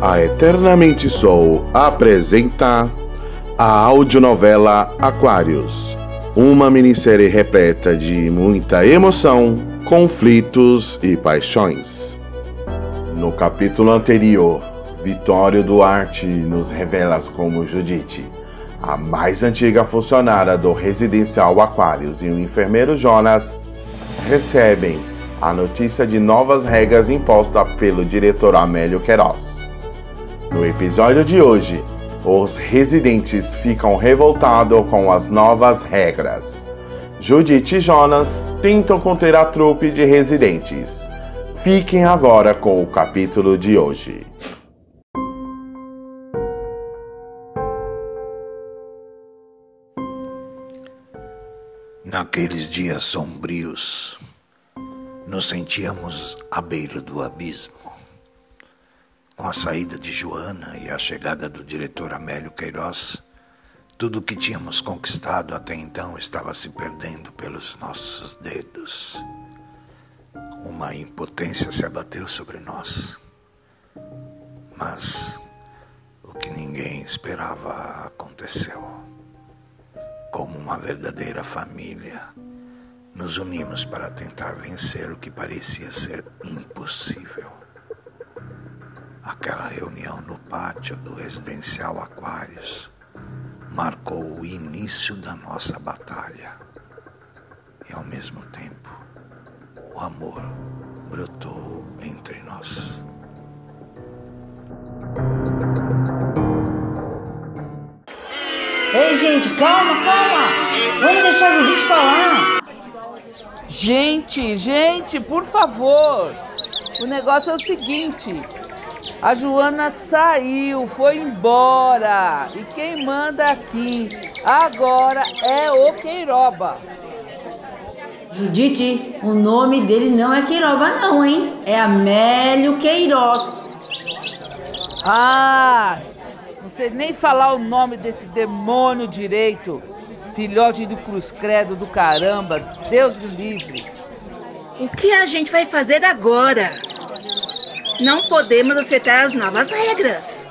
A Eternamente Sou apresenta a audionovela Aquários, uma minissérie repleta de muita emoção, conflitos e paixões. No capítulo anterior, Vitório Duarte nos revela como Judite, a mais antiga funcionária do residencial Aquários e o enfermeiro Jonas recebem a notícia de novas regras impostas pelo diretor Amélio Queiroz. No episódio de hoje, os residentes ficam revoltados com as novas regras. Judith e Jonas tentam conter a trupe de residentes. Fiquem agora com o capítulo de hoje. Naqueles dias sombrios, nos sentíamos à beira do abismo. Com a saída de Joana e a chegada do diretor Amélio Queiroz, tudo o que tínhamos conquistado até então estava se perdendo pelos nossos dedos. Uma impotência se abateu sobre nós. Mas o que ninguém esperava aconteceu. Como uma verdadeira família, nos unimos para tentar vencer o que parecia ser impossível. Aquela reunião no pátio do residencial Aquários marcou o início da nossa batalha. E ao mesmo tempo, o amor brotou entre nós. Ei, gente, calma, calma! Vamos deixar a Judite falar! Gente, gente, por favor! O negócio é o seguinte: a Joana saiu, foi embora. E quem manda aqui agora é o Queiroba. Judite, o nome dele não é Queiroba, não, hein? É Amélio Queiroz. Ah, não sei nem falar o nome desse demônio direito. Filhote do Cruz Credo do caramba. Deus me livre. O que a gente vai fazer agora? Não podemos aceitar as novas regras.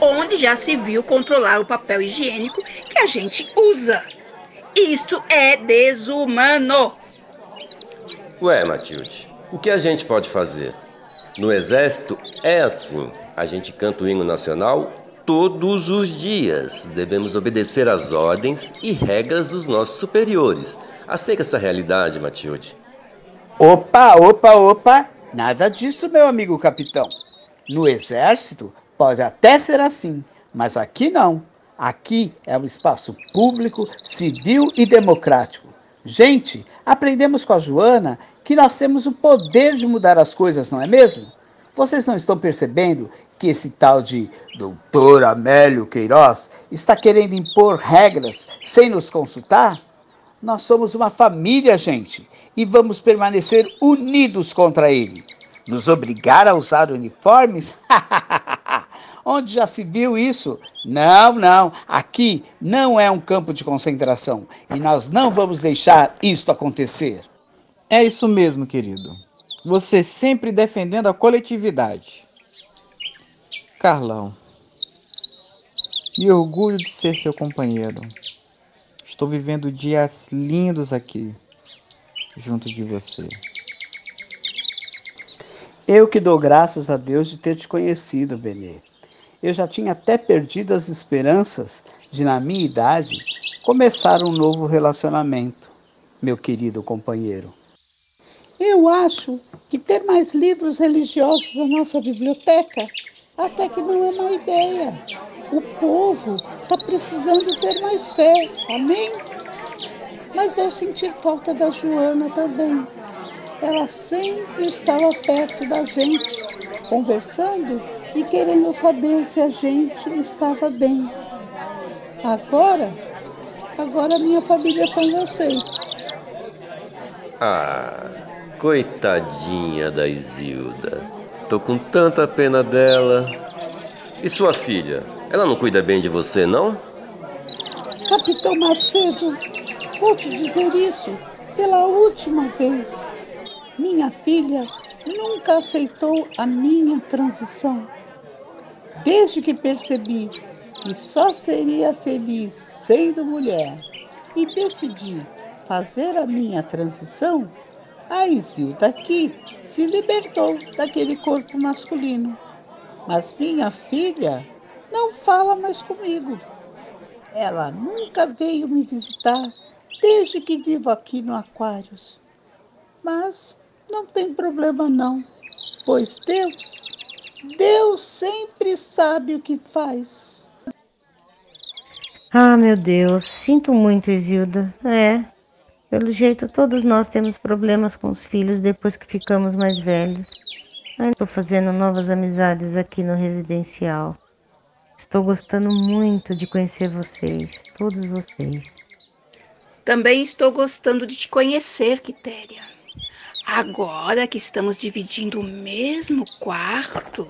Onde já se viu controlar o papel higiênico que a gente usa. Isto é desumano. Ué, Matilde, o que a gente pode fazer? No exército é assim. A gente canta o hino nacional todos os dias. Devemos obedecer às ordens e regras dos nossos superiores. Aceita essa realidade, Matilde. Opa, opa, opa! Nada disso, meu amigo capitão. No exército pode até ser assim, mas aqui não. Aqui é um espaço público, civil e democrático. Gente, aprendemos com a Joana que nós temos o poder de mudar as coisas, não é mesmo? Vocês não estão percebendo que esse tal de doutor Amélio Queiroz está querendo impor regras sem nos consultar? Nós somos uma família, gente, e vamos permanecer unidos contra ele. Nos obrigar a usar uniformes? Onde já se viu isso? Não, não. Aqui não é um campo de concentração e nós não vamos deixar isto acontecer. É isso mesmo, querido. Você sempre defendendo a coletividade. Carlão, me orgulho de ser seu companheiro. Estou vivendo dias lindos aqui, junto de você. Eu que dou graças a Deus de ter te conhecido, Benê. Eu já tinha até perdido as esperanças de, na minha idade, começar um novo relacionamento, meu querido companheiro. Eu acho que ter mais livros religiosos na nossa biblioteca até que não é uma ideia. O povo está precisando ter mais fé, amém? Mas vou sentir falta da Joana também. Ela sempre estava perto da gente, conversando e querendo saber se a gente estava bem. Agora, agora minha família são vocês. Ah, coitadinha da Isilda. Tô com tanta pena dela. E sua filha? Ela não cuida bem de você, não? Capitão Macedo, vou te dizer isso pela última vez. Minha filha nunca aceitou a minha transição. Desde que percebi que só seria feliz sendo mulher e decidi fazer a minha transição, a Isilda aqui se libertou daquele corpo masculino. Mas minha filha não fala mais comigo. Ela nunca veio me visitar desde que vivo aqui no Aquários. Mas não tem problema não, pois Deus, Deus sempre sabe o que faz. Ah, meu Deus, sinto muito, Isilda. É, pelo jeito todos nós temos problemas com os filhos depois que ficamos mais velhos. Estou fazendo novas amizades aqui no residencial. Estou gostando muito de conhecer vocês, todos vocês. Também estou gostando de te conhecer, Quitéria. Agora que estamos dividindo o mesmo quarto,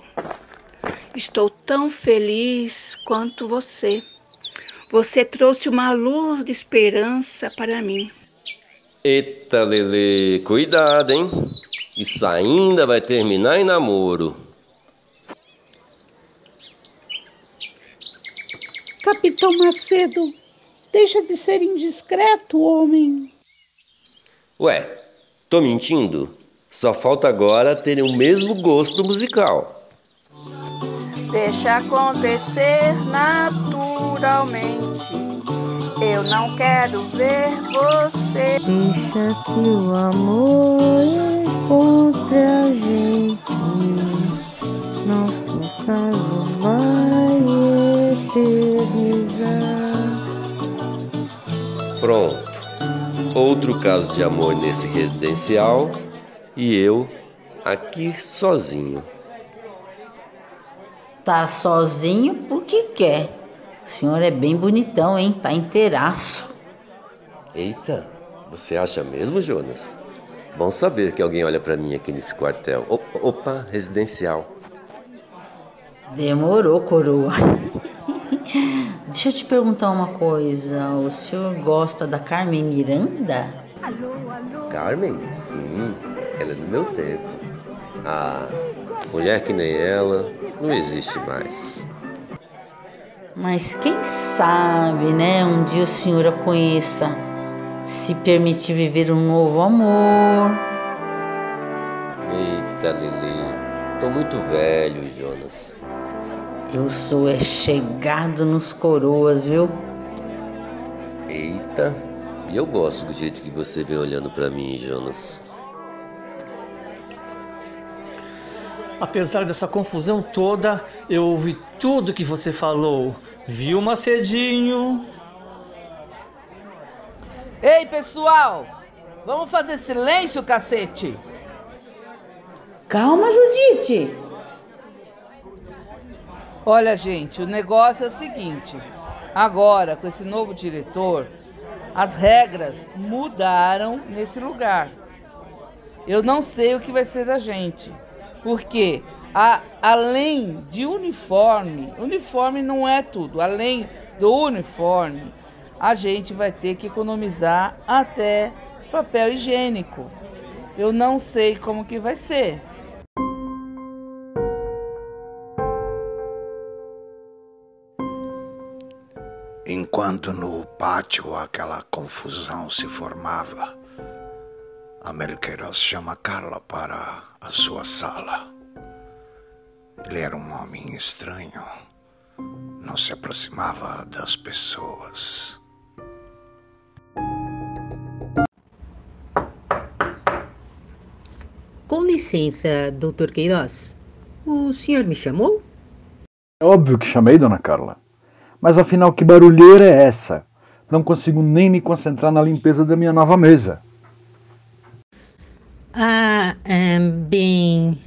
estou tão feliz quanto você. Você trouxe uma luz de esperança para mim. Eita, Lele, cuidado, hein? Isso ainda vai terminar em namoro. Capitão Macedo, deixa de ser indiscreto, homem. Ué, tô mentindo? Só falta agora terem o mesmo gosto musical. Deixa acontecer naturalmente. Eu não quero ver você. Deixa que o amor encontre a gente. Nosso caso vai eternizar. Pronto. Outro caso de amor nesse residencial e eu aqui sozinho. Tá sozinho porque quer. O senhor é bem bonitão, hein? Tá inteiraço. Eita, você acha mesmo, Jonas? Bom saber que alguém olha pra mim aqui nesse quartel. O- opa, residencial. Demorou, coroa. Deixa eu te perguntar uma coisa. O senhor gosta da Carmen Miranda? Carmen? Sim, ela é do meu tempo. Ah, mulher que nem ela não existe mais. Mas quem sabe, né? Um dia o senhor a conheça. Se permitir viver um novo amor. Eita, Lili, tô muito velho, Jonas. Eu sou é chegado nos coroas, viu? Eita, e eu gosto do jeito que você vem olhando pra mim, Jonas. Apesar dessa confusão toda, eu ouvi tudo que você falou. Viu, Macedinho? Ei, pessoal! Vamos fazer silêncio, cacete! Calma, Judite. Olha, gente, o negócio é o seguinte: agora, com esse novo diretor, as regras mudaram nesse lugar. Eu não sei o que vai ser da gente, porque a- além de uniforme, uniforme não é tudo, além do uniforme, a gente vai ter que economizar até papel higiênico. Eu não sei como que vai ser. Enquanto no pátio aquela confusão se formava, Amélio Queiroz chama Carla para a sua sala. Ele era um homem estranho, não se aproximava das pessoas. Com licença, doutor Queiroz. O senhor me chamou? É óbvio que chamei, dona Carla. Mas afinal, que barulheira é essa? Não consigo nem me concentrar na limpeza da minha nova mesa. Ah, ahn, bem.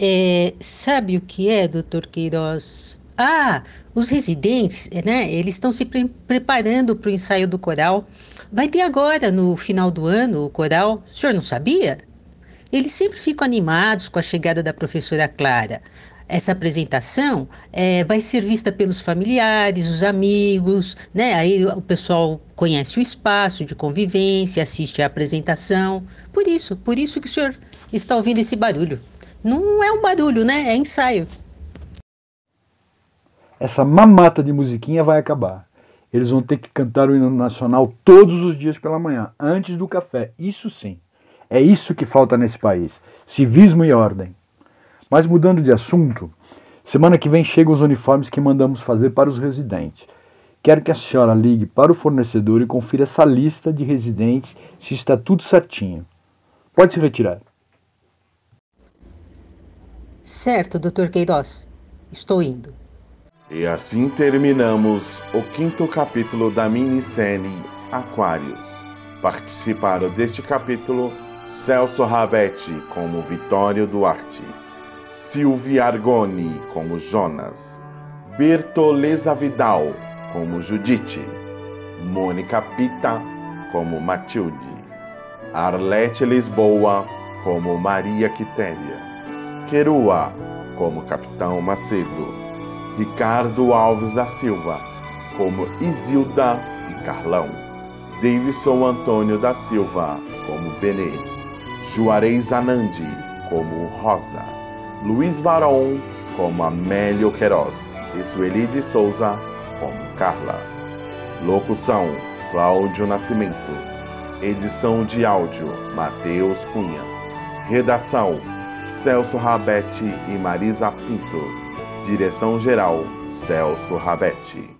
é, sabe o que é, doutor Queiroz? Ah, os residentes, né? Eles estão se pre- preparando para o ensaio do coral. Vai ter agora, no final do ano, o coral. O senhor não sabia? Eles sempre ficam animados com a chegada da professora Clara. Essa apresentação eh, vai ser vista pelos familiares, os amigos, né? Aí o pessoal conhece o espaço de convivência, assiste à apresentação. Por isso, por isso que o senhor está ouvindo esse barulho. Não é um barulho, né? É ensaio. essa mamata de musiquinha vai acabar. Eles vão ter que cantar o hino nacional todos os dias pela manhã, antes do café. Isso sim. É isso que falta nesse país: civismo e ordem. Mas mudando de assunto, semana que vem chegam os uniformes que mandamos fazer para os residentes. Quero que a senhora ligue para o fornecedor e confira essa lista de residentes se está tudo certinho. Pode se retirar. Certo, Dr. Queiroz. Estou indo. E assim terminamos o quinto capítulo da minissérie Aquários. Participaram deste capítulo Celso Ravetti como Vitório Duarte, Silvia Argoni como Jonas, Bertoleza Vidal como Judite, Mônica Pita como Matilde, Arlete Lisboa como Maria Quitéria, Querua como Capitão Macedo, Ricardo Alves da Silva como Isilda e Carlão, Davidson Antônio da Silva como Benê, Juarez Anandi como Rosa, Luiz Varon como Amélio Queiroz e Sueli de Souza como Carla. Locução: Cláudio Nascimento. Edição de áudio: Matheus Cunha. Redação: Celso Rabete e Marisa Pinto. Direção-geral: Celso Rabete.